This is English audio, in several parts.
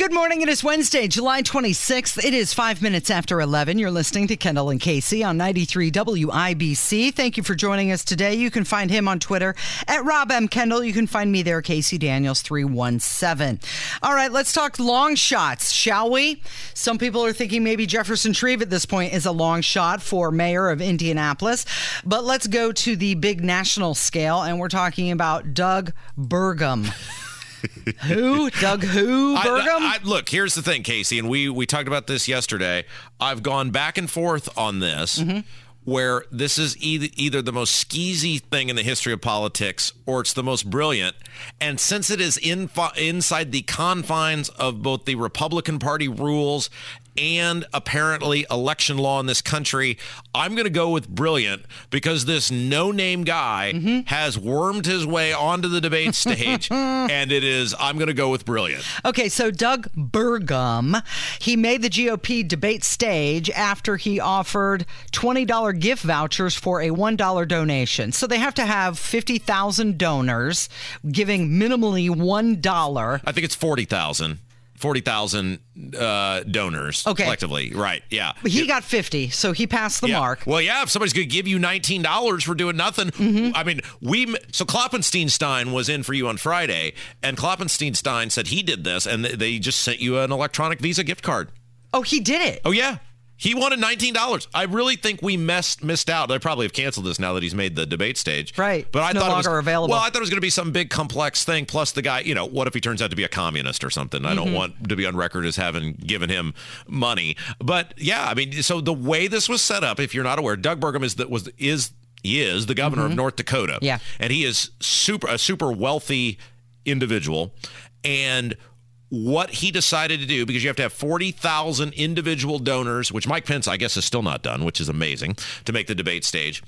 Good morning. It is Wednesday, July 26th. It is five minutes after 11. You're listening to Kendall and Casey on 93 WIBC. Thank you for joining us today. You can find him on Twitter at Rob M. Kendall. You can find me there, Casey Daniels 317. All right, let's talk long shots, shall we? Some people are thinking maybe Jefferson Shreve at this point is a long shot for mayor of Indianapolis. But let's go to the big national scale, and we're talking about Doug Burgum. who? Doug who? Burgum? I, I, look, here's the thing, Casey, and we we talked about this yesterday. I've gone back and forth on this. Mm-hmm. Where this is either, either the most skeezy thing in the history of politics or it's the most brilliant. And since it is in, inside the confines of both the Republican Party rules and apparently election law in this country, I'm going to go with brilliant because this no name guy Mm-hmm. has wormed his way onto the debate stage. and it is, I'm going to go with brilliant. Okay, so Doug Burgum, he made the GOP debate stage after he offered $20 gift vouchers for a $1 donation. So they have to have 50,000 donors giving minimally $1. I think it's 40,000. 40,000 uh, donors Okay. collectively. Right. Yeah. But he got 50, so he passed the Yeah. mark. Well, yeah, if somebody's going to give you $19 for doing nothing, Mm-hmm. I mean, we so Kloppensteinstein was in for you on Friday, and Kloppensteinstein said he did this, and they just sent you an electronic Visa gift card. Oh, he did it. Oh yeah. He wanted nineteen dollars. I really think we messed missed out. They probably have canceled this now that he's made the debate stage. Right. But I no thought it was, longer available. Well, I thought it was going to be some big complex thing. Plus, the guy, you know, what if he turns out to be a communist or something? I Mm-hmm. don't want to be on record as having given him money. But yeah, I mean, so the way this was set up, if you're not aware, Doug Burgum is that was is he is the governor of North Dakota. Mm-hmm. Yeah. and he is super a super wealthy individual, and what he decided to do because you have to have 40,000 individual donors, which Mike Pence, I guess, is still not done, which is amazing to make the debate stage.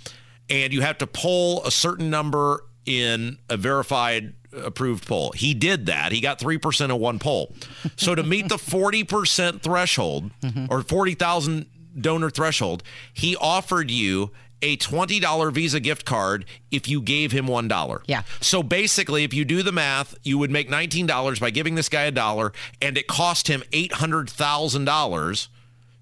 And you have to poll a certain number in a verified approved poll. He did that. He got 3% of one poll. So to meet the 40% threshold or 40,000 donor threshold, he offered you a $20 Visa gift card if you gave him $1. Yeah. So basically, if you do the math, you would make $19 by giving this guy a dollar, and it cost him $800,000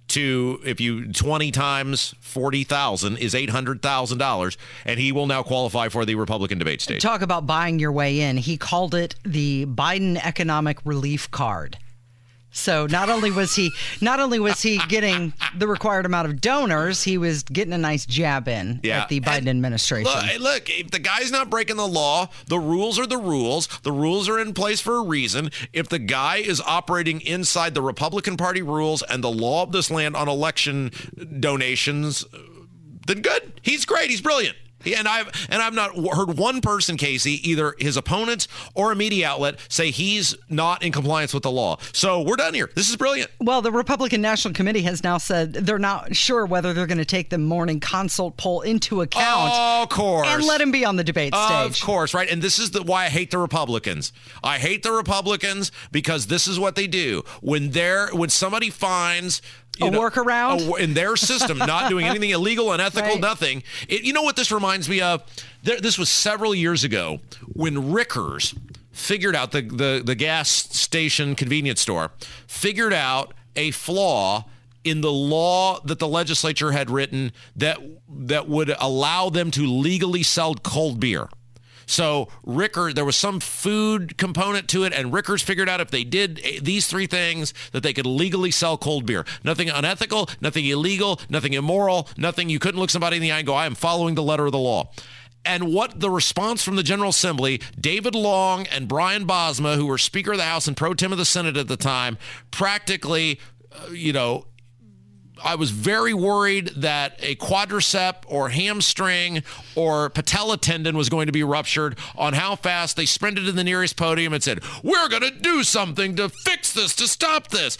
to, if you 20 times 40,000 is $800,000, and he will now qualify for the Republican debate stage. Talk about buying your way in. He called it the Biden economic relief card. So not only was he not only was he getting the required amount of donors, he was getting a nice jab in Yeah. at the Biden And administration. Look, look, if the guy's not breaking the law, the rules are the rules. The rules are in place for a reason. If the guy is operating inside the Republican Party rules and the law of this land on election donations, uh, then good. He's great. He's brilliant. And I've and I've not heard one person, Casey, either his opponents or a media outlet, say he's not in compliance with the law. So we're done here. This is brilliant. Well, the Republican National Committee has now said they're not sure whether they're going to take the morning consult poll into account Of course. and let him be on the debate Of stage. Of course, right? And this is the, why I hate the Republicans. I hate the Republicans because this is what they do when they're when somebody finds A workaround? a- in their system, not doing anything illegal, unethical, Right. nothing. It, you know what this reminds me of? This was several years ago when Rickers figured out the, the the gas station convenience store figured out a flaw in the law that the legislature had written that that would allow them to legally sell cold beer. So Ricker, there was some food component to it, and Rickers figured out if they did eh, these three things that they could legally sell cold beer. Nothing unethical, nothing illegal, nothing immoral, nothing you couldn't look somebody in the eye and go, I am following the letter of the law. And what the response from the General Assembly, David Long and Brian Bosma, who were Speaker of the House and Pro Tem of the Senate at the time, practically, uh, you know, I was very worried that a quadricep or hamstring or patella tendon was going to be ruptured on how fast they sprinted to the nearest podium and said, We're going to do something to fix this, to stop this.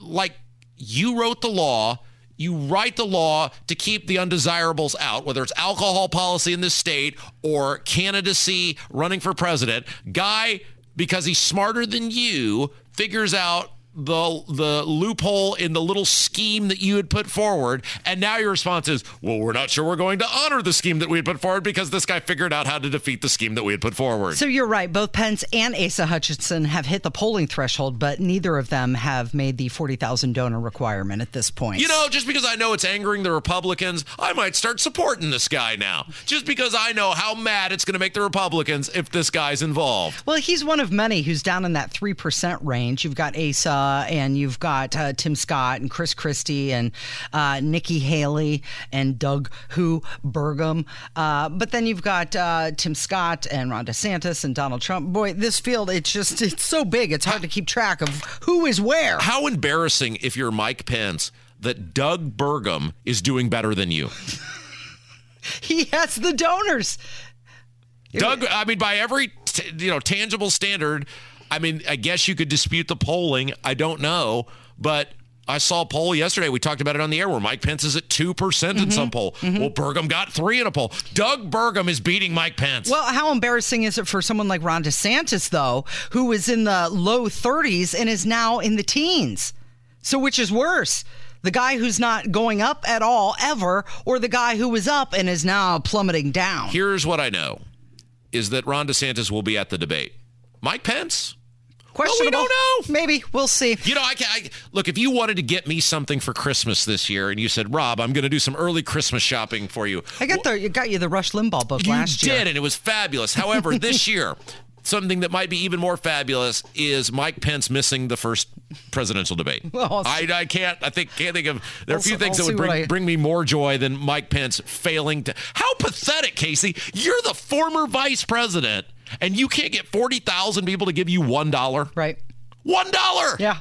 Like you wrote the law. You write the law to keep the undesirables out, whether it's alcohol policy in this state or candidacy running for president. Guy, because he's smarter than you, figures out the the loophole in the little scheme that you had put forward and now your response is well we're not sure we're going to honor the scheme that we had put forward because this guy figured out how to defeat the scheme that we had put forward So you're right. Both Pence and Asa Hutchinson have hit the polling threshold, but neither of them have made the 40,000 donor requirement at this point. you know just because i know it's angering the republicans i might start supporting this guy now just because i know how mad it's going to make the republicans if this guy's involved Well, he's one of many who's down in that 3% range. You've got Asa and you've got uh, Tim Scott and Chris Christie and uh, Nikki Haley and Doug Who Burgum. Uh, but then you've got uh, Tim Scott and Ron DeSantis and Donald Trump. Boy, this field, it's just, it's so big. It's hard to keep track of who is where. how embarrassing if you're mike pence that doug burgum is doing better than you He has the donors. Doug, I mean, by every t- you know tangible standard, I mean, I guess you could dispute the polling. I don't know, but I saw a poll yesterday. We talked about it on the air where Mike Pence is at two percent in mm-hmm. some poll. Mm-hmm. Well, Burgum got three in a poll. Doug Burgum is beating Mike Pence. Well, how embarrassing is it for someone like Ron DeSantis, though, who was in the low 30s and is now in the teens? So, which is worse? The guy who's not going up at all ever, or the guy who was up and is now plummeting down? Here's what I know: is that Ron DeSantis will be at the debate. Mike Pence. Questionable. don't know. Maybe. We'll see. You know, I, I look. If you wanted to get me something for Christmas this year, and you said, "Rob, I'm going to do some early Christmas shopping for you," I got the you got you the Rush Limbaugh book You last did, year. and it was fabulous. However, this year, something that might be even more fabulous is Mike Pence missing the first presidential debate. Well, I'll I, I can't. I think can't think of. There are a I'll few s- things I'll that would bring I- bring me more joy than Mike Pence failing to. How pathetic, Casey! You're the former vice president, and you can't get forty thousand people to give you one dollar. Right. One dollar. Yeah.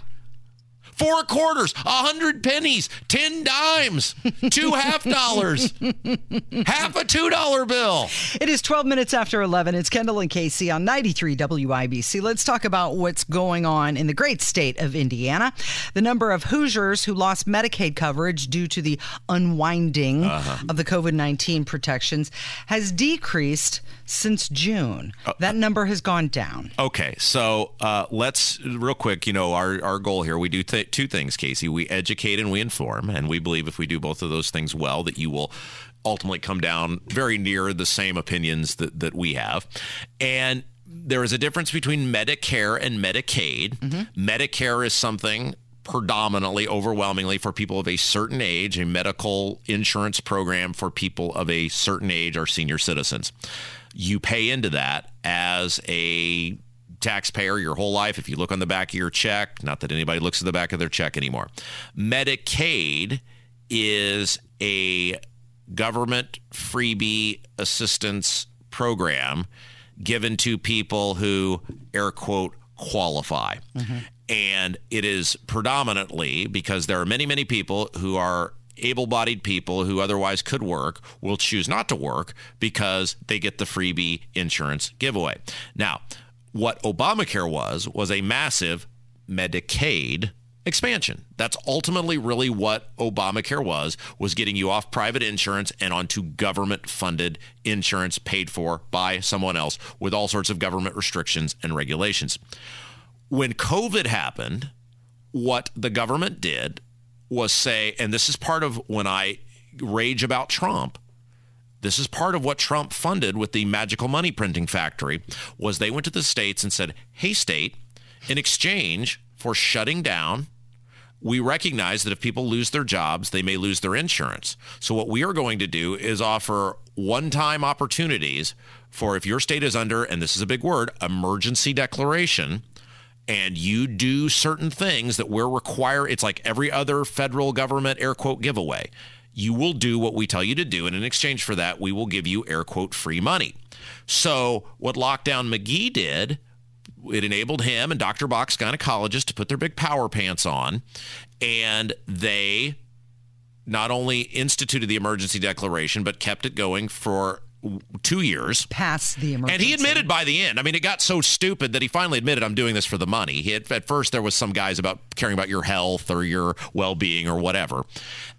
Four quarters, a hundred pennies, ten dimes, two half dollars, half a two dollar bill. It is 12 minutes after 11. It's Kendall and Casey on 93 WIBC. Let's talk about what's going on in the great state of Indiana. The number of Hoosiers who lost Medicaid coverage due to the unwinding of the COVID 19 protections has decreased since June. that number has gone down. Okay, so uh, let's real quick. You know, our our goal here we do th- two things, Casey. We educate and we inform, and we believe if we do both of those things well, that you will ultimately come down very near the same opinions that that we have, and. There is a difference between Medicare and Medicaid. Mm-hmm. Medicare is something predominantly, overwhelmingly for people of a certain age, a medical insurance program for people of a certain age or senior citizens. You pay into that as a taxpayer your whole life. If you look on the back of your check, not that anybody looks at the back of their check anymore. Medicaid is a government freebie assistance program given to people who air quote qualify. And it is predominantly because there are many, many people who are able bodied people who otherwise could work will choose not to work because they get the freebie insurance giveaway. Now, what Obamacare was, was a massive Medicaid expansion. That's ultimately really what Obamacare was, was getting you off private insurance and onto government funded insurance paid for by someone else with all sorts of government restrictions and regulations. When COVID happened, what the government did was say, and this is part of when I rage about Trump, this is part of what Trump funded with the magical money printing factory was they went to the states and said, "Hey state, in exchange for shutting down we recognize that if people lose their jobs, they may lose their insurance. So, what we are going to do is offer one time opportunities for if your state is under, and this is a big word, emergency declaration, and you do certain things that we're require it's like every other federal government air quote giveaway you will do what we tell you to do and in exchange for that we will give you air quote free money. So what lockdown mcgee did it enabled him and dr box gynecologist to put their big power pants on and they not only instituted the emergency declaration, but kept it going for two years. Past the emergency. And he admitted by the end. I mean, it got so stupid that he finally admitted, "I'm doing this for the money." He had, at first there was some guys about caring about your health or your well-being or whatever,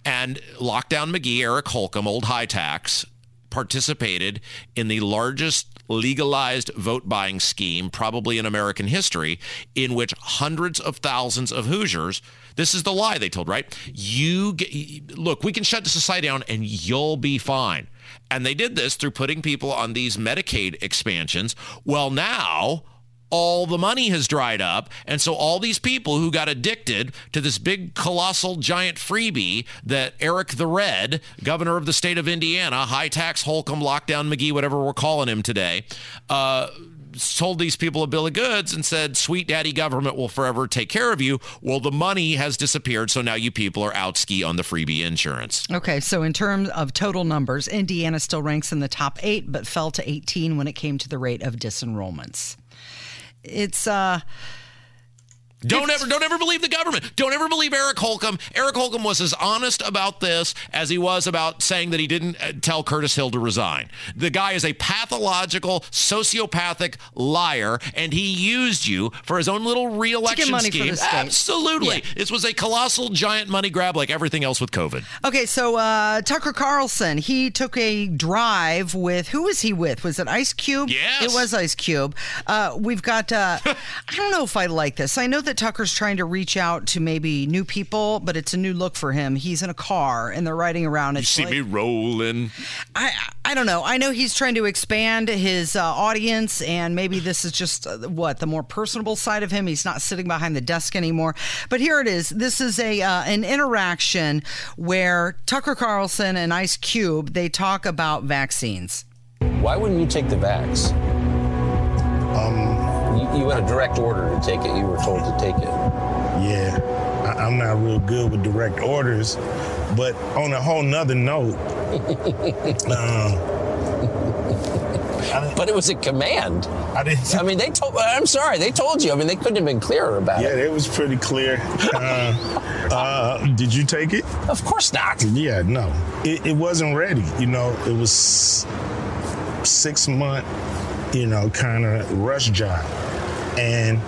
and lockdown McGee, Eric Holcomb, old high tax, participated in the largest legalized vote buying scheme probably in American history, in which hundreds of thousands of Hoosiers. This is the lie they told, right? You get, look, we can shut the society down and you'll be fine. And they did this through putting people on these Medicaid expansions. Well, now all the money has dried up. And so all these people who got addicted to this big, colossal, giant freebie that Eric the Red, governor of the state of Indiana, high tax Holcomb, lockdown McGee, whatever we're calling him today, uh, sold these people a bill of goods and said, sweet daddy government will forever take care of you. Well, the money has disappeared. So now you people are out ski on the freebie insurance. Okay, so in terms of total numbers, Indiana still ranks in the top eight, but fell to 18 when it came to the rate of disenrollments. It's uh Don't ever, don't ever believe the government. Don't ever believe Eric Holcomb. Eric Holcomb was as honest about this as he was about saying that he didn't uh, tell Curtis Hill to resign. The guy is a pathological, sociopathic liar, and he used you for his own little reelection money scheme. Absolutely, Yeah. this was a colossal, giant money grab, like everything else with COVID. Okay, so uh, Tucker Carlson, he took a drive with who was he with? Was it Ice Cube? Yes. it was Ice Cube. Uh, we've got. Uh, I don't know if I like this. I know that Tucker's trying to reach out to maybe new people, but it's a new look for him. He's in a car and they're riding around. You see like- me rolling. I I don't know. I know he's trying to expand his uh, audience, and maybe this is just uh, what the more personable side of him. He's not sitting behind the desk anymore. But here it is. This is a uh, an interaction where Tucker Carlson and Ice Cube they talk about vaccines. Why wouldn't you take the vax? Um, You, had a direct order to take it. You were told to take it. yeah, I, I'm not real good with direct orders, but on a whole nother note, um, But it was a command. I didn't. I mean, they told. I'm sorry, they told you. I mean, they couldn't have been clearer about yeah, it. Yeah, it was pretty clear. Uh, uh, did you take it? Of course not. Yeah, no, it, it wasn't ready. You know, it was six month, you know, kind of rush job, and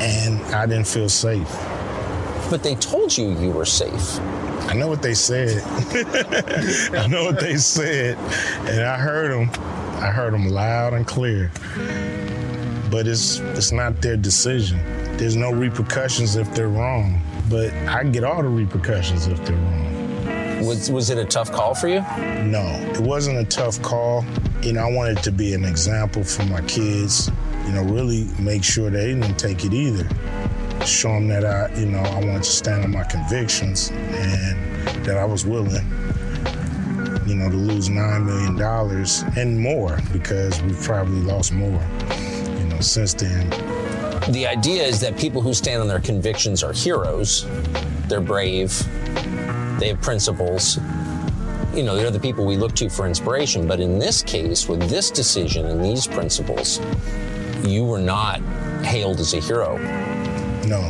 and I didn't feel safe. But they told you you were safe. I know what they said. I know what they said, and I heard them. I heard them loud and clear. But it's it's not their decision. There's no repercussions if they're wrong. But I get all the repercussions if they're wrong. Was was it a tough call for you? No, it wasn't a tough call. You know, I wanted to be an example for my kids. You know, really make sure they didn't take it either. Show them that I, you know, I wanted to stand on my convictions and that I was willing, you know, to lose nine million dollars and more because we've probably lost more, you know, since then. The idea is that people who stand on their convictions are heroes. They're brave. They have principles. You know, they're the people we look to for inspiration. But in this case, with this decision and these principles, you were not hailed as a hero. No.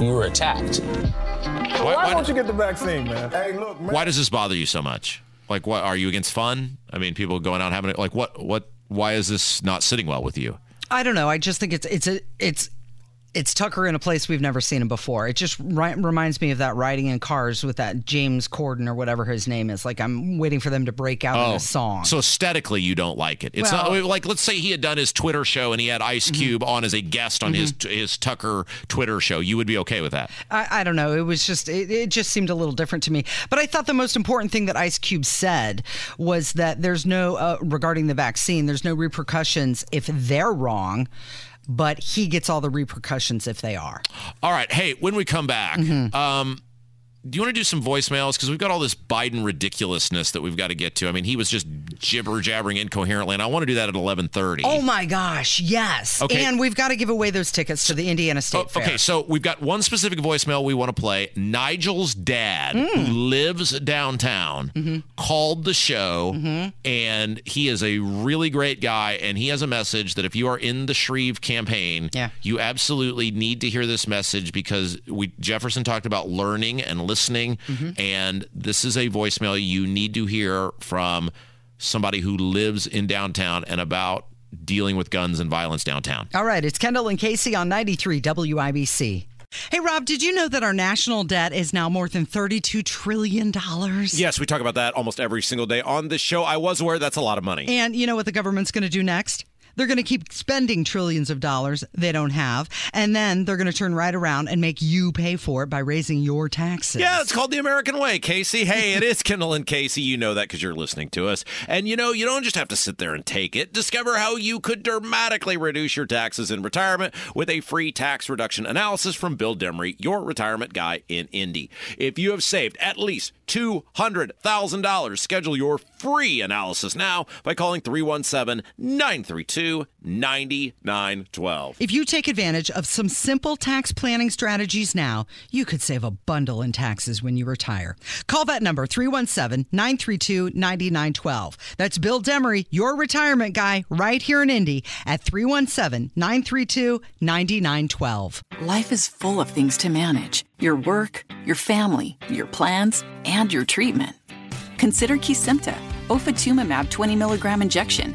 You were attacked. Why, why, don't you get the vaccine, man? Hey, look, man. why does this bother you so much? Like, what are you against fun? I mean, people going out having it. Like, what? What? Why is this not sitting well with you? I don't know. I just think it's it's a it's it's Tucker in a place we've never seen him before. It just ri- reminds me of that riding in cars with that James Corden or whatever his name is. Like I'm waiting for them to break out in a song. Oh, So aesthetically, you don't like it. It's Well- not like let's say he had done his Twitter show and he had Ice Cube on as a guest on his his Tucker Twitter show. You would be okay with that? I, I don't know. It was just it, it just seemed a little different to me. But I thought the most important thing that Ice Cube said was that there's no uh, regarding the vaccine. There's no repercussions if they're wrong, but he gets all the repercussions if they are. All right. Hey, when we come back, um, do you want to do some voicemails? Because we've got all this Biden ridiculousness that we've got to get to. I mean, he was just gibber jabbering incoherently, and I want to do that at eleven thirty. Oh my gosh, yes. Okay. And we've got to give away those tickets to the Indiana State Oh, Fair. okay, so we've got one specific voicemail we want to play. Nigel's dad, who mm. lives downtown, mm-hmm. called the show, mm-hmm. and he is a really great guy. And he has a message that if you are in the Shreve campaign, Yeah. you absolutely need to hear this message because we Jefferson talked about learning and listening listening. Mm-hmm. And this is a voicemail you need to hear from somebody who lives in downtown and about dealing with guns and violence downtown. All right, it's Kendall and Casey on 93 WIBC. Hey, Rob, did you know that our national debt is now more than $32 trillion? Yes, we talk about that almost every single day on this show. I was aware that's a lot of money. And you know what the government's going to do next? They're going to keep spending trillions of dollars they don't have, and then they're going to turn right around and make you pay for it by raising your taxes. Yeah, it's called the American way, Casey. Hey, it is Kendall and Casey. You know that because you're listening to us. And you know, you don't just have to sit there and take it. Discover how you could dramatically reduce your taxes in retirement with a free tax reduction analysis from Bill Demery, your retirement guy in Indy. If you have saved at least $200,000, schedule your free analysis now by calling 317 932 9912. If you take advantage of some simple tax planning strategies now, you could save a bundle in taxes when you retire. Call that number 317 932 9912. That's Bill Demery, your retirement guy, right here in Indy at 317 932 9912. Life is full of things to manage your work, your family, your plans, and your treatment. Consider Kesimpta, ofatumumab 20 milligram injection.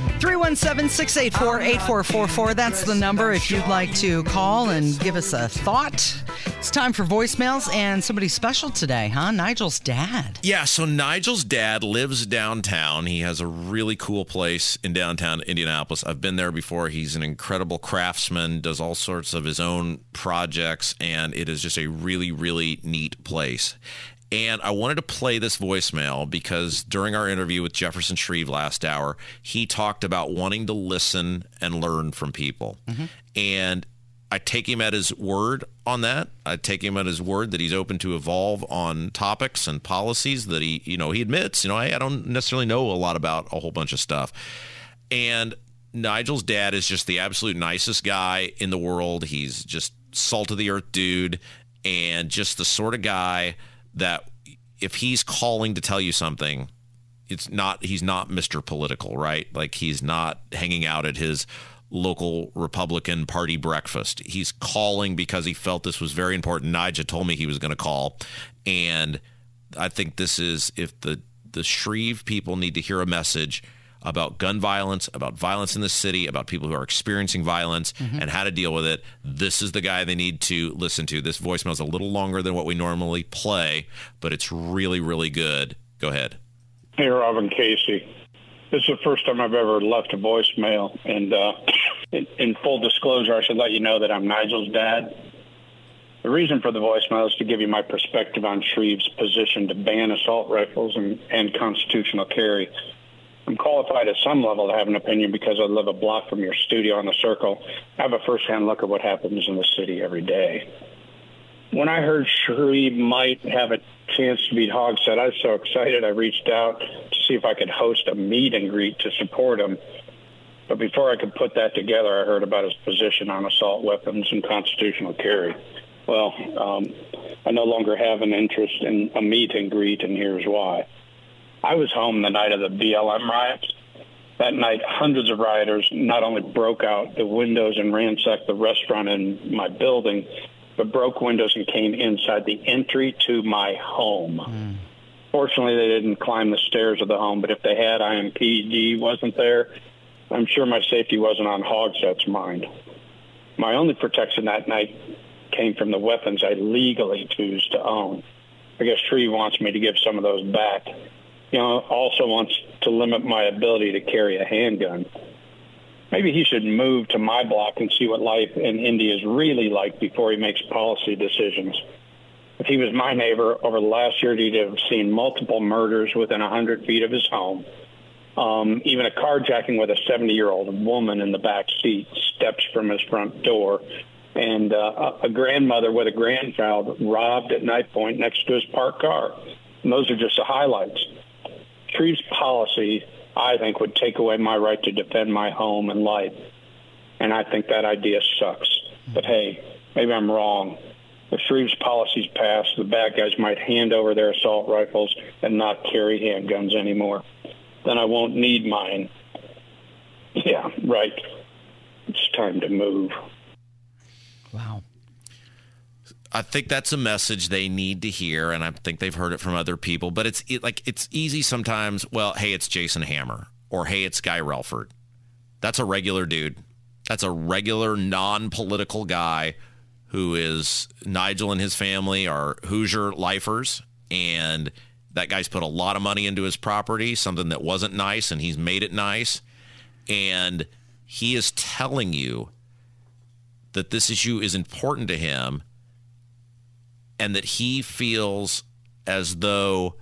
317 684 8444. That's the number if you'd like to call and give us a thought. It's time for voicemails and somebody special today, huh? Nigel's dad. Yeah, so Nigel's dad lives downtown. He has a really cool place in downtown Indianapolis. I've been there before. He's an incredible craftsman, does all sorts of his own projects, and it is just a really, really neat place. And I wanted to play this voicemail because during our interview with Jefferson Shreve last hour, he talked about wanting to listen and learn from people. And I take him at his word on that. I take him at his word that he's open to evolve on topics and policies that he, you know, he admits, you know, I, I don't necessarily know a lot about a whole bunch of stuff. And Nigel's dad is just the absolute nicest guy in the world. He's just salt of the earth dude and just the sort of guy that if he's calling to tell you something, it's not he's not Mr. Political, right? Like he's not hanging out at his local Republican Party breakfast. He's calling because he felt this was very important. Nigel told me he was going to call, and I think this is if the the Shreve people need to hear a message about gun violence, about violence in the city, about people who are experiencing violence and how to deal with it. This is the guy they need to listen to. This voicemail is a little longer than what we normally play, but it's really, really good. Go ahead. Hey, Robin Casey. This is the first time I've ever left a voicemail. And uh, in, in full disclosure, I should let you know that I'm Nigel's dad. The reason for the voicemail is to give you my perspective on Shreve's position to ban assault rifles and, and constitutional carry. I'm qualified at some level to have an opinion because I live a block from your studio on the Circle. I have a firsthand look at what happens in the city every day. When I heard Shreve might have a chance to beat Hogsett, I was so excited I reached out to see if I could host a meet and greet to support him. But before I could put that together, I heard about his position on assault weapons and constitutional carry. Well, um, I no longer have an interest in a meet and greet, and here's why. I was home the night of the BLM riots. That night, hundreds of rioters not only broke out the windows and ransacked the restaurant in my building, but broke windows and came inside the entry to my home. Hmm. Fortunately, they didn't climb the stairs of the home, but if they had, IMPD wasn't there. I'm sure my safety wasn't on Hogsett's mind. My only protection that night came from the weapons I legally choose to own. I guess Shreve wants me to give some of those back. You know, also wants to limit my ability to carry a handgun. Maybe he should move to my block and see what life in Indy is really like before he makes policy decisions. If he was my neighbor over the last year, he'd have seen multiple murders within 100 feet of his home. Um, even a carjacking with a 70 year old woman in the back seat, steps from his front door, and uh, a grandmother with a grandchild robbed at night point next to his parked car. And those are just the highlights. Shreve's policy, I think, would take away my right to defend my home and life. And I think that idea sucks. But hey, maybe I'm wrong. If Shreve's policies pass, the bad guys might hand over their assault rifles and not carry handguns anymore. Then I won't need mine. Yeah, right. It's time to move. Wow. I think that's a message they need to hear, and I think they've heard it from other people. But it's it, like it's easy sometimes. Well, hey, it's Jason Hammer, or hey, it's Guy Relford. That's a regular dude. That's a regular non-political guy who is Nigel and his family are Hoosier lifers, and that guy's put a lot of money into his property, something that wasn't nice, and he's made it nice. And he is telling you that this issue is important to him and that he feels as though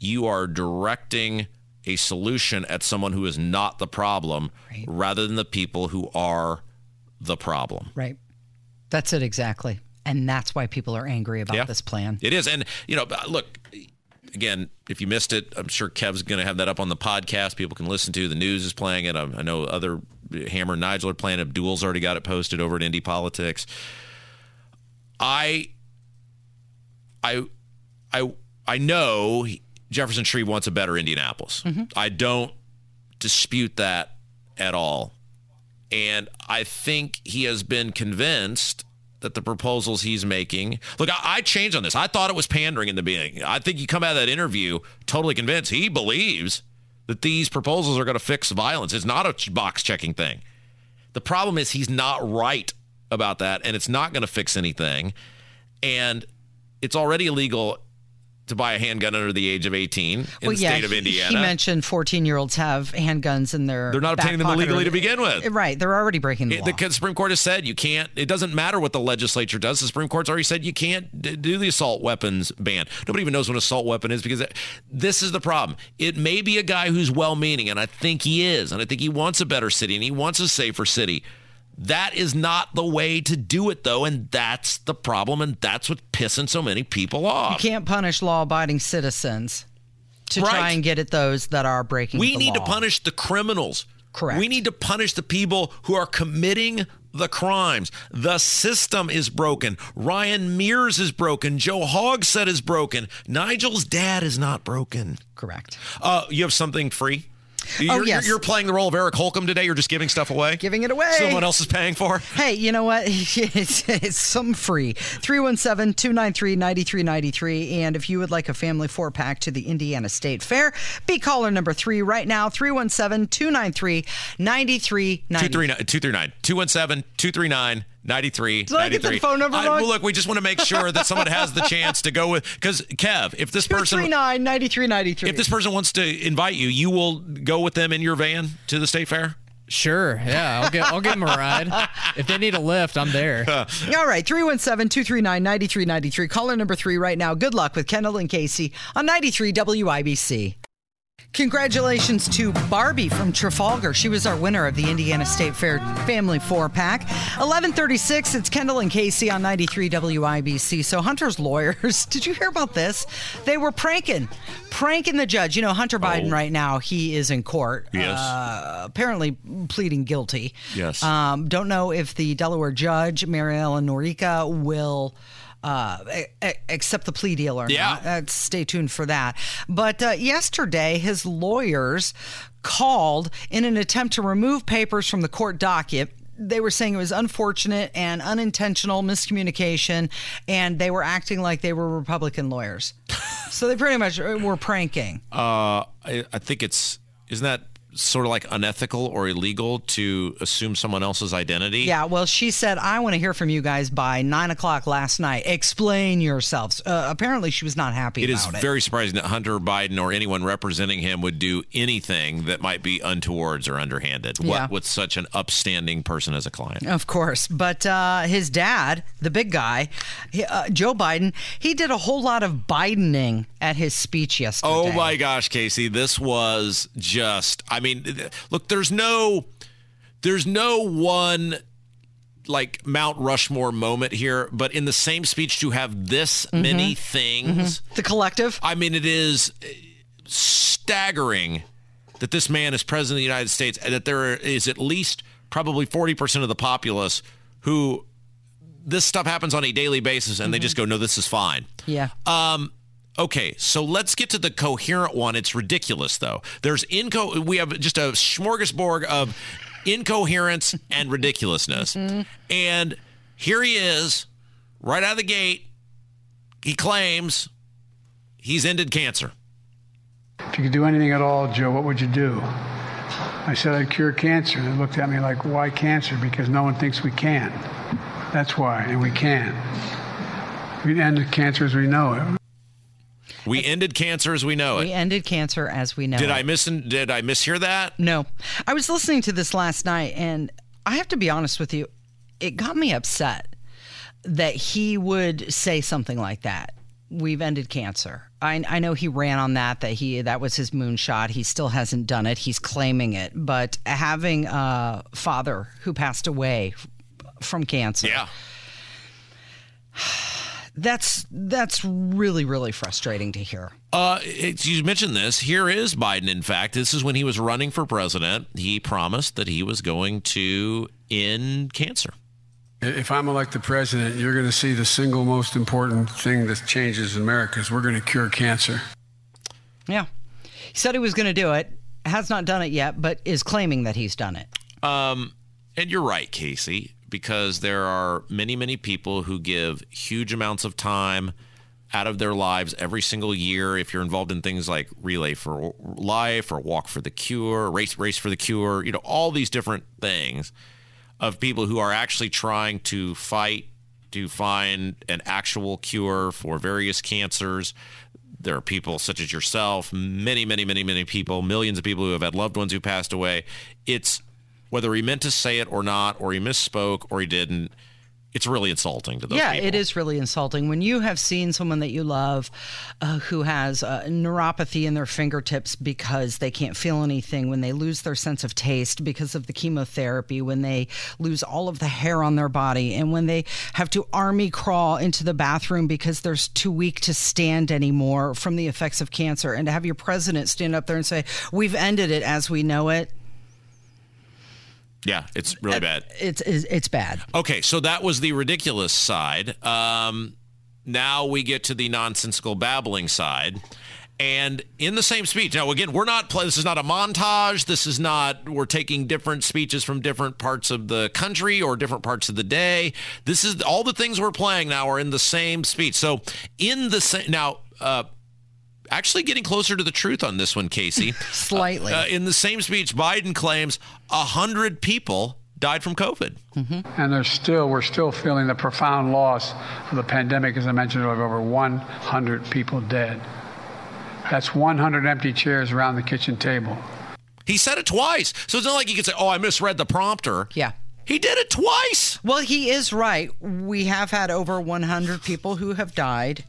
you are directing a solution at someone who is not the problem right. rather than the people who are the problem. Right. That's it exactly. And that's why people are angry about Yeah. this plan. It is. And, you know, look, again, if you missed it, I'm sure Kev's going to have that up on the podcast. People can listen to. The news is playing it. I, I know other Hammer and Nigel are playing it. Abdul's already got it posted over at Indy Politics. I, I, I, I know Jefferson Shreve wants a better Indianapolis. Mm-hmm. I don't dispute that at all. And I think he has been convinced that the proposals he's making. Look, I, I changed on this. I thought it was pandering in the beginning. I think you come out of that interview totally convinced he believes that these proposals are going to fix violence. It's not a box checking thing. The problem is he's not right about that, and it's not going to fix anything. And it's already illegal to buy a handgun under the age of 18 in well, the yeah, state of Indiana. He mentioned 14 year olds have handguns in their. They're not obtaining them illegally or- to begin with. Eh, right. They're already breaking the It- law. the Supreme Court has said you can't. It doesn't matter what the legislature does. The Supreme Court's already said you can't d- do the assault weapons ban. Nobody even knows what an assault weapon is because it- this is the problem. It may be a guy who's well-meaning, and I think he is, and I think he wants a better city and he wants a safer city. That is not the way to do it, though, and that's the problem, and that's what's pissing so many people off. you can't punish law abiding citizens to try and get at those that are breaking We need to punish the criminals. Correct. We need to punish the people who are committing the crimes. The system is broken. Ryan Mears is broken. Joe Hogsett is broken. Nigel's dad is not broken. Correct. Uh, you have something free? You're, Oh, yes. you're, you're playing the role of Eric Holcomb today. You're just giving stuff away? Giving it away. Someone else is paying for? Hey, you know what? It's, it's some free. 317 293 9393. And if you would like a family four pack to the Indiana State Fair, be caller number three right now 317 293 9393. 239 239 217 239 93 Did I get the phone number wrong? well, look, we just want to make sure that someone has the chance to go with because Kev, if this person 239 9393. if this person wants to invite you, you will go with them in your van to the state fair. Sure. Yeah, I'll get I'll give them a ride. If they need a lift, I'm there. All right, 317 239 9393. Caller number three right now. Good luck with Kendall and Casey on 93 WIBC. Congratulations to Barbie from Trafalgar. She was our winner of the Indiana State Fair Family Four Pack. 1136, it's Kendall and Casey on 93 WIBC. So, Hunter's lawyers, did you hear about this? They were pranking, pranking the judge. You know, Hunter Biden right now, he is in court. Yes. Uh, apparently pleading guilty. Yes. Um, don't know if the Delaware judge, Maryellen Noreika, will uh, accept the plea deal or Yeah. not. Uh, stay tuned for that. But uh, yesterday, his lawyers called in an attempt to remove papers from the court docket. They were saying it was unfortunate and unintentional miscommunication, and they were acting like they were Republican lawyers. so they pretty much uh, were pranking. Uh, I, I think it's isn't that sort of like unethical or illegal to assume someone else's identity? Yeah, well, she said, I want to hear from you guys by nine o'clock last night. Explain yourselves. Uh, apparently, she was not happy It is it. very surprising that Hunter Biden or anyone representing him would do anything that might be untowards or underhanded. Yeah. What with such an upstanding person as a client. Of course. But uh, his dad, the big guy, he, uh, Joe Biden, he did a whole lot of Bidening at his speech yesterday. Oh my gosh, Casey, this was just I mean, look, there's no there's no one like Mount Rushmore moment here, but in the same speech to have this mm-hmm. many mm-hmm. things. The collective? I mean, it is uh, staggering that this man is president of the United States and that there is at least probably 40% of the populace who this stuff happens on a daily basis and they mm-hmm. just go, no, this is fine. Yeah. Um, okay, so let's get to the coherent one. It's ridiculous, though. There's inco. We have just a smorgasbord of incoherence and ridiculousness. Mm-hmm. And here he is, right out of the gate. He claims he's ended cancer. If you could do anything at all, Joe, what would you do? I said I'd cure cancer. And they looked at me like, why cancer? Because no one thinks we can. That's why, and we can. We end cancer as we know it. We ended cancer as we know it. We ended cancer as we know it. Did it. I miss? Did I mishear that? No. I was listening to this last night, and I have to be honest with you, it got me upset that he would say something like that. We've ended cancer. I, I know he ran on that, that he that was his moonshot. He still hasn't done it. He's claiming it. But having a father who passed away from cancer. Yeah. That's that's really, really frustrating to hear. Uh, it's, you mentioned this. Here is Biden. In fact, this is when he was running for president. He promised that he was going to end cancer. If I'm elected president, you're going to see the single most important thing that changes America is we're going to cure cancer. Yeah. He said he was going to do it, has not done it yet, but is claiming that he's done it. Um, and you're right, Casey, because there are many, many people who give huge amounts of time out of their lives every single year. If you're involved in things like Relay for Life or Walk for the Cure, Race Race for the Cure, you know, all these different things of people who are actually trying to fight to find an actual cure for various cancers. There are people such as yourself, many, many, many, many people, millions of people who have had loved ones who passed away. It's whether he meant to say it or not, or he misspoke or he didn't. It's really insulting to those yeah, people. it is really insulting when you have seen someone that you love uh, who has uh, neuropathy in their fingertips because they can't feel anything, when they lose their sense of taste because of the chemotherapy, when they lose all of the hair on their body, and when they have to army crawl into the bathroom because they're too weak to stand anymore from the effects of cancer, and to have your president stand up there and say, We've ended it as we know it. Yeah, it's really bad. It's it's, it's bad. Okay, so that was the ridiculous side. Um, now we get to the nonsensical babbling side. And in the same speech, now again, we're not play, this is not a montage. This is not we're taking different speeches from different parts of the country or different parts of the day. This is all the things we're playing now are in the same speech. So in the same now, uh, actually getting closer to the truth on this one, Casey. Slightly. Uh, in the same speech, Biden claims a hundred people died from COVID. And there's still, we're still feeling the profound loss of the pandemic. As I mentioned, of over 100 people dead. That's 100 empty chairs around the kitchen table. He said it twice. So it's not like he could say, oh, I misread the prompter. Yeah. He did it twice. Well, he is right. We have had over 100 people who have died,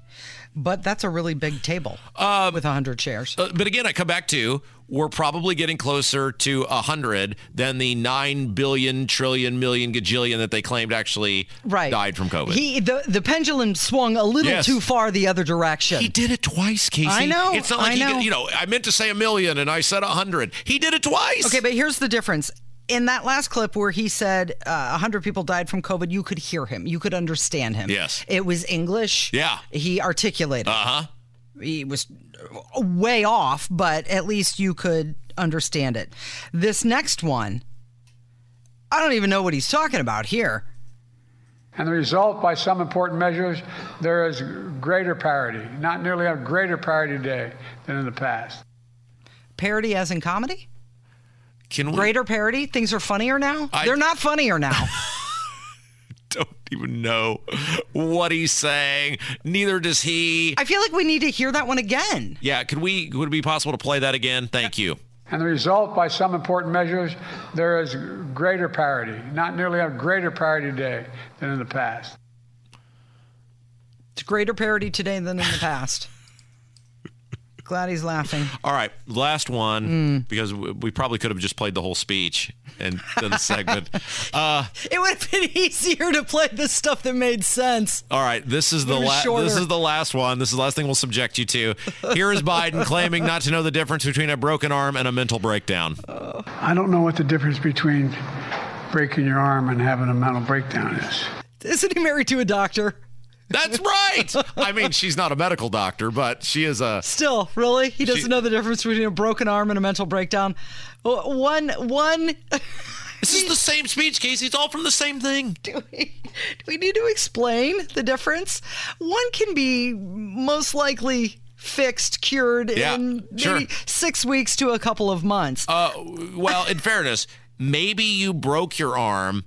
but that's a really big table with 100 chairs. Uh, but again, I come back to we're probably getting closer to 100 than the 9 billion, trillion, million, gajillion that they claimed actually right. died from COVID. He the, the pendulum swung a little Yes. too far the other direction. He did it twice, Casey. I know. It's not like I he know. did, you know, I meant to say a million and I said a 100. He did it twice. Okay, but here's the difference. In that last clip where he said uh, 100 people died from COVID, you could hear him. You could understand him. Yes. It was English. Yeah. He articulated. Uh huh. He was way off, but at least you could understand it. This next one, I don't even know what he's talking about here. And the result, by some important measures, there is greater parity, not nearly a greater parity today than in the past. Parity as in comedy? Can we Greater parody? Things are funnier now? I- They're not funnier now. don't even know what he's saying. Neither does he. I feel like we need to hear that one again. Yeah, could we would it be possible to play that again? Thank you. And the result, by some important measures, there is greater parity, not nearly a greater parity today than in the past. It's greater parody today than in the past. Glad he's laughing. All right, last one Mm. because we we probably could have just played the whole speech and done the segment. Uh, It would have been easier to play the stuff that made sense. all right, this is the last. This is the last one. This is the last thing we'll subject you to. Here is Biden claiming not to know the difference between a broken arm and a mental breakdown. I don't know what the difference between breaking your arm and having a mental breakdown is. Isn't he married to a doctor? That's right. I mean, she's not a medical doctor, but she is a. Still, really? He doesn't She- know the difference between a broken arm and a mental breakdown. One, one. This is the same speech, Casey. It's all from the same thing. Do we, do we need to explain the difference? One can be most likely fixed, cured Yeah, in maybe sure. six weeks to a couple of months. Uh, well, in fairness, maybe you broke your arm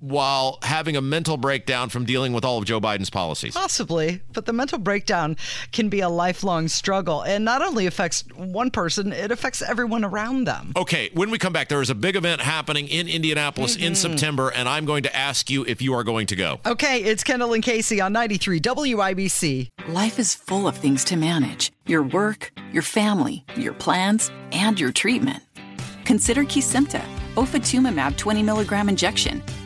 while having a mental breakdown from dealing with all of Joe Biden's policies. Possibly, but the mental breakdown can be a lifelong struggle and not only affects one person, it affects everyone around them. Okay, when we come back, there is a big event happening in Indianapolis in Mhm. September, and I'm going to ask you if you are going to go. Okay, it's Kendall and Casey on 93 WIBC. Life is full of things to manage your work, your family, your plans, and your treatment. Consider Kesimpta, ofatumumab 20 milligram injection.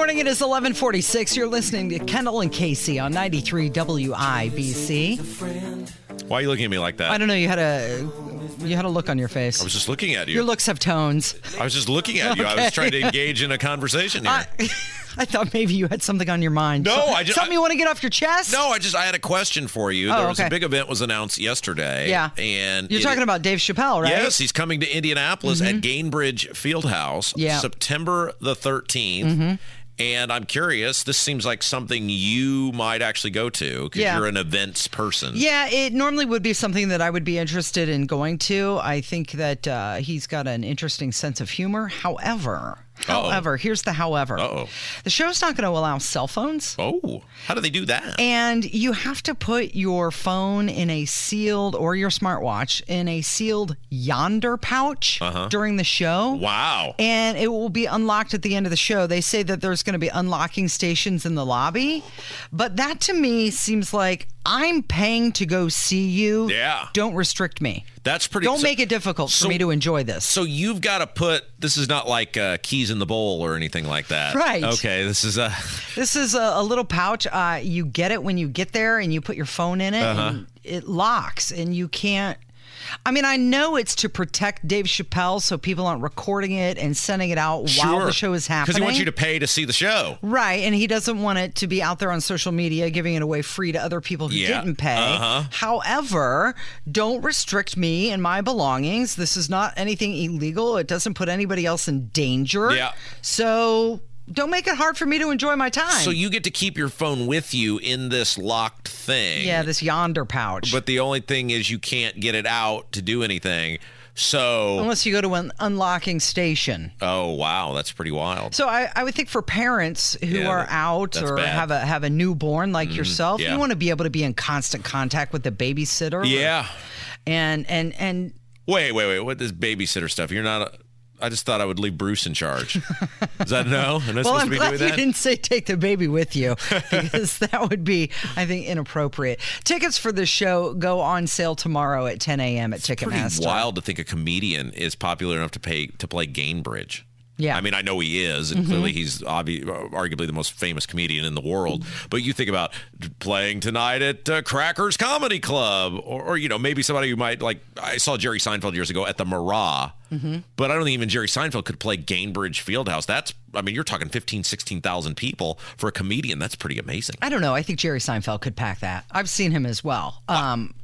Morning. It is 1146. You're listening to Kendall and Casey on 93 WIBC. Why are you looking at me like that? I don't know. You had a you had a look on your face. I was just looking at you. Your looks have tones. I was just looking at you. I was trying to engage in a conversation here. I, I thought maybe you had something on your mind. No, So- I just- something you want to get off your chest. no, I just I had a question for you. Oh, there was okay. a big event was announced yesterday. Yeah. and You're it- talking about Dave Chappelle, right? Yes, he's coming to Indianapolis at Gainbridge Fieldhouse, Yeah. September the 13th. Mhm. And I'm curious, this seems like something you might actually go to because Yeah. you're an events person. Yeah, it normally would be something that I would be interested in going to. I think that uh, he's got an interesting sense of humor. However, Uh-oh. however, here's the however. Uh-oh. The show's not going to allow cell phones. Oh, how do they do that? And you have to put your phone in a sealed or your smartwatch in a sealed Yondr pouch Uh-huh. during the show. Wow. And it will be unlocked at the end of the show. They say that there's going to be unlocking stations in the lobby. But that to me seems like I'm paying to go see you. Yeah. Don't restrict me. That's pretty. Don't so- make it difficult so- for me to enjoy this. So you've got to put. This is not like uh, keys in the bowl or anything like that. Right. Okay. This is a. This is a, a little pouch. Uh, you get it when you get there, and you put your phone in it, Uh-huh. and it locks, and you can't. I mean, I know it's to protect Dave Chappelle, so people aren't recording it and sending it out while the show is happening. Because he wants you to pay to see the show. Right, and he doesn't want it to be out there on social media giving it away free to other people who Yeah, didn't pay. uh-huh. However, don't restrict me and my belongings. This is not anything illegal. It doesn't put anybody else in danger. Yeah. So don't make it hard for me to enjoy my time. So you get to keep your phone with you in this locked thing. yeah, this Yondr pouch. But the only thing is you can't get it out to do anything. So. Unless you go to an unlocking station. Oh wow, that's pretty wild. So I, I would think for parents who Yeah, are out or bad. have a have a newborn like Mhm, yourself, yeah. you want to be able to be in constant contact with the babysitter. Yeah. And and and Wait, wait, wait. What this babysitter stuff? You're not. I just thought I would leave Bruce in charge. Is that no? Am I well, supposed I'm to be glad doing you that? didn't say take the baby with you because that would be, I think, inappropriate. Tickets for the show go on sale tomorrow at 10 a.m. at Pretty Ticketmaster. wild to think a comedian is popular enough to pay to play Gainbridge. Yeah. I mean, I know he is, and Mhm. clearly he's obvi- arguably the most famous comedian in the world. But you think about playing tonight at uh, Crackers Comedy Club, or, or you know, maybe somebody who might like. I saw Jerry Seinfeld years ago at the Murat, Mhm. but I don't think even Jerry Seinfeld could play Gainbridge Fieldhouse. That's, I mean, you're talking 15, 16,000 people for a comedian. That's pretty amazing. I don't know. I think Jerry Seinfeld could pack that. I've seen him as well. Um,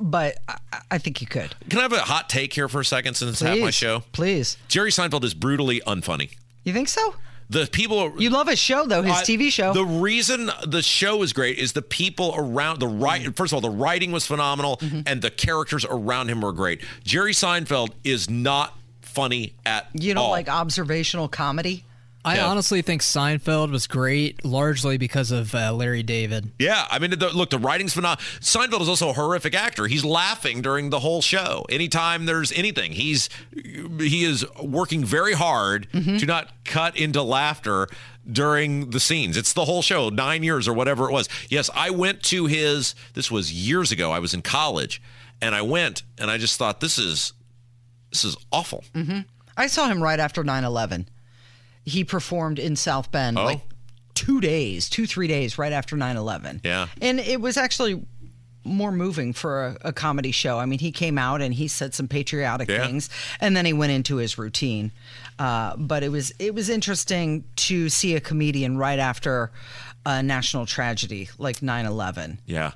but I, I think you could. Can I have a hot take here for a second since it's half my show? Please. Jerry Seinfeld is brutally unfunny. You think so? The people You love his show though, his I- TV show. The reason the show is great is the people around the right. Mm-hmm. First of all, the writing was phenomenal, and the characters around him were great. Jerry Seinfeld is not funny at you don't all. like observational comedy? I Yeah. honestly think Seinfeld was great, largely because of uh, Larry David. Yeah, I mean, the, look, the writing's phenomenal. Seinfeld is also a horrific actor. He's laughing during the whole show. Anytime there's anything, he's he is working very hard Mm-hmm. to not cut into laughter during the scenes. It's the whole show, nine years or whatever it was. Yes, I went to his. This was years ago. I was in college, and I went, and I just thought this is this is awful. hmm I saw him right after 9 11. He performed in South Bend Oh. like two days, two, three days right after 9 11. Yeah. And it was actually more moving for a, a comedy show. I mean, he came out and he said some patriotic Yeah. things, and then he went into his routine. Uh, but it was it was interesting to see a comedian right after a national tragedy like 9/11. Yeah.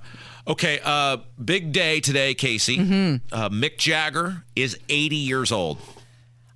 Okay. Uh, big day today, Casey. Mm-hmm. Uh, Mick Jagger is 80 years old.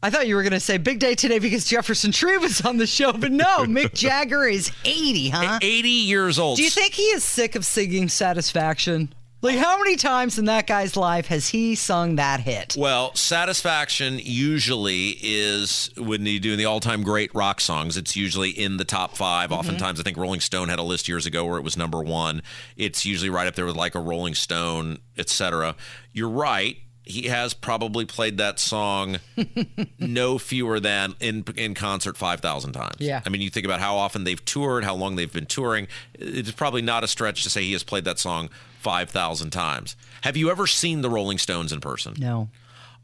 I thought you were going to say big day today because Jefferson Shreve was on the show, but no, Mick Jagger is 80, huh? 80 years old. Do you think he is sick of singing Satisfaction? Like, how many times in that guy's life has he sung that hit? Well, satisfaction usually is when you do the all-time great rock songs. It's usually in the top 5 Mm-hmm. Oftentimes, I think Rolling Stone had a list years ago where it was number one. It's usually right up there with like a Rolling Stone, etc. You're right. He has probably played that song no fewer than in in concert five thousand times. Yeah. I mean, you think about how often they've toured, how long they've been touring. It's probably not a stretch to say he has played that song five thousand times. Have you ever seen the Rolling Stones in person? No.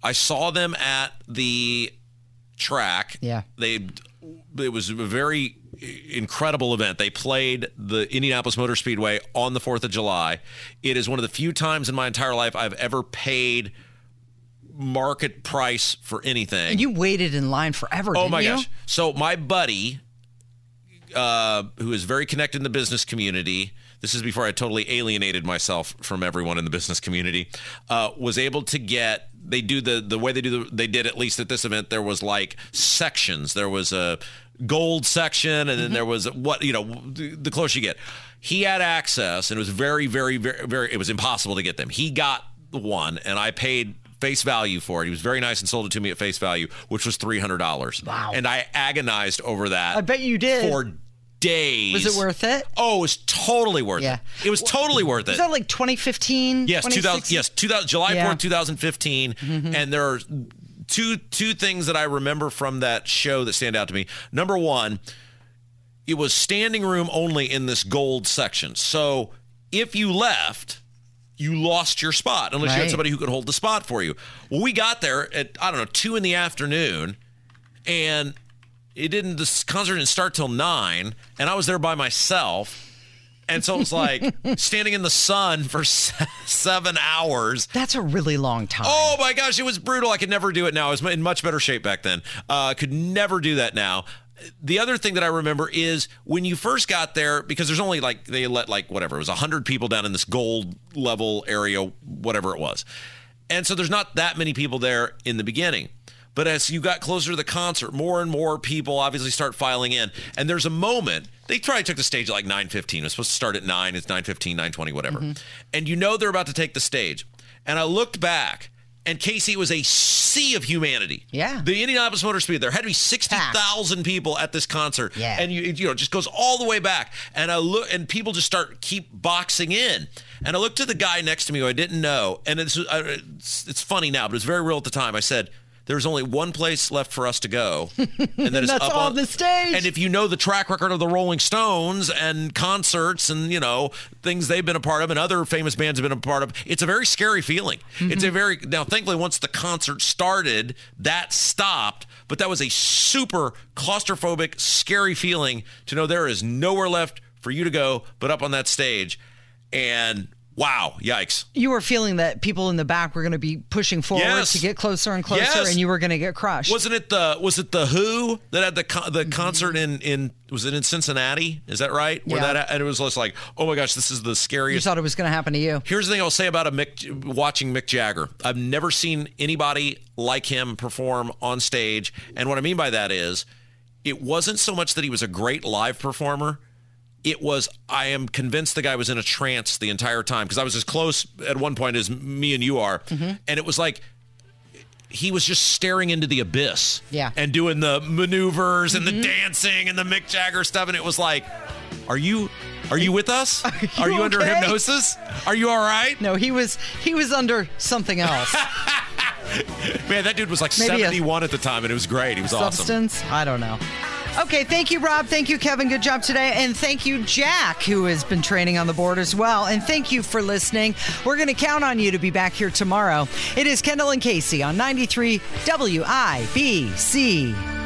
I saw them at the track. Yeah. They it was a very incredible event. They played the Indianapolis Motor Speedway on the 4th of July. It is one of the few times in my entire life I've ever paid market price for anything. And you waited in line forever, Oh my you? gosh. So my buddy, uh, who is very connected in the business community, this is before I totally alienated myself from everyone in the business community, uh, was able to get. They do the the way they do the. They did at least at this event. There was like sections. There was a gold section, and then there was what you know. The closer you get, he had access, and it was very, very, very, very. It was impossible to get them. He got the one, and I paid face value for it. He was very nice and sold it to me at face value, which was three hundred dollars. Wow. And I agonized over that. I bet you did. for days. Was it worth it? Oh, it was totally worth Yeah. it. It was totally worth it. Was that like 2015? Yes, 2000, yes, 2000, July Yeah. 4th, 2015. Mhm. And there are two two things that I remember from that show that stand out to me. Number one, it was standing room only in this gold section. So if you left, you lost your spot unless you had somebody who could hold the spot for you. Well, we got there at I don't know two in the afternoon, and it didn't. The concert didn't start till nine, and I was there by myself. And so it was like standing in the sun for seven hours. That's a really long time. Oh my gosh, it was brutal. I could never do it now. I was in much better shape back then. Uh, I could never do that now. The other thing that I remember is when you first got there, because there's only like, they let like whatever, it was 100 people down in this gold level area, whatever it was. And so there's not that many people there in the beginning. But as you got closer to the concert, more and more people obviously start filing in. And there's a moment, they probably took the stage at like 9.15. It was supposed to start at 9. It's 9.15, 9.20, whatever. Mm-hmm. And you know they're about to take the stage. And I looked back, and Casey, it was a sea of humanity. Yeah. The Indianapolis Motor Speed, there had to be 60,000 people at this concert. Yeah. And you, it, you know, it just goes all the way back. And I look, and people just start keep boxing in. And I looked at the guy next to me who I didn't know. And it's, uh, it's, it's funny now, but it's very real at the time. I said, there's only one place left for us to go, and that is that's up on on the stage. And if you know the track record of the Rolling Stones and concerts and you know things they've been a part of and other famous bands have been a part of, it's a very scary feeling. It's a mm-hmm. very now. Thankfully, once the concert started, that stopped. But that was a super claustrophobic, scary feeling to know there is nowhere left for you to go but up on that stage. And wow, yikes. You were feeling that people in the back were going to be pushing forward Yes. to get closer and closer, Yes. and you were going to get crushed. Wasn't it the was it the Who that had the co- Mm-hmm. the concert in in was it in Cincinnati? Is that right? Where Yeah. that and it was just like, oh my gosh, this is the scariest." you thought it was going to happen to you. Here's the thing I'll say about a Mick watching Mick Jagger. I've never seen anybody like him perform on stage, and what I mean by that is, it wasn't so much that he was a great live performer. It was I am convinced the guy was in a trance the entire time because I was as close at one point as me and you are, Mm-hmm. and it was like he was just staring into the abyss Yeah. and doing the maneuvers and the dancing and the Mick Jagger stuff and it was like are you are you with us are you, under okay? hypnosis are you all right No, he was he was under something else. man that dude was like Maybe a 71 at the time and it was great he was awesome Substance? I don't know. Okay, thank you, Rob. Thank you, Kevin. Good job today. And thank you, Jack, who has been training on the board as well. And thank you for listening. We're going to count on you to be back here tomorrow. It is Kendall and Casey on 93 WIBC.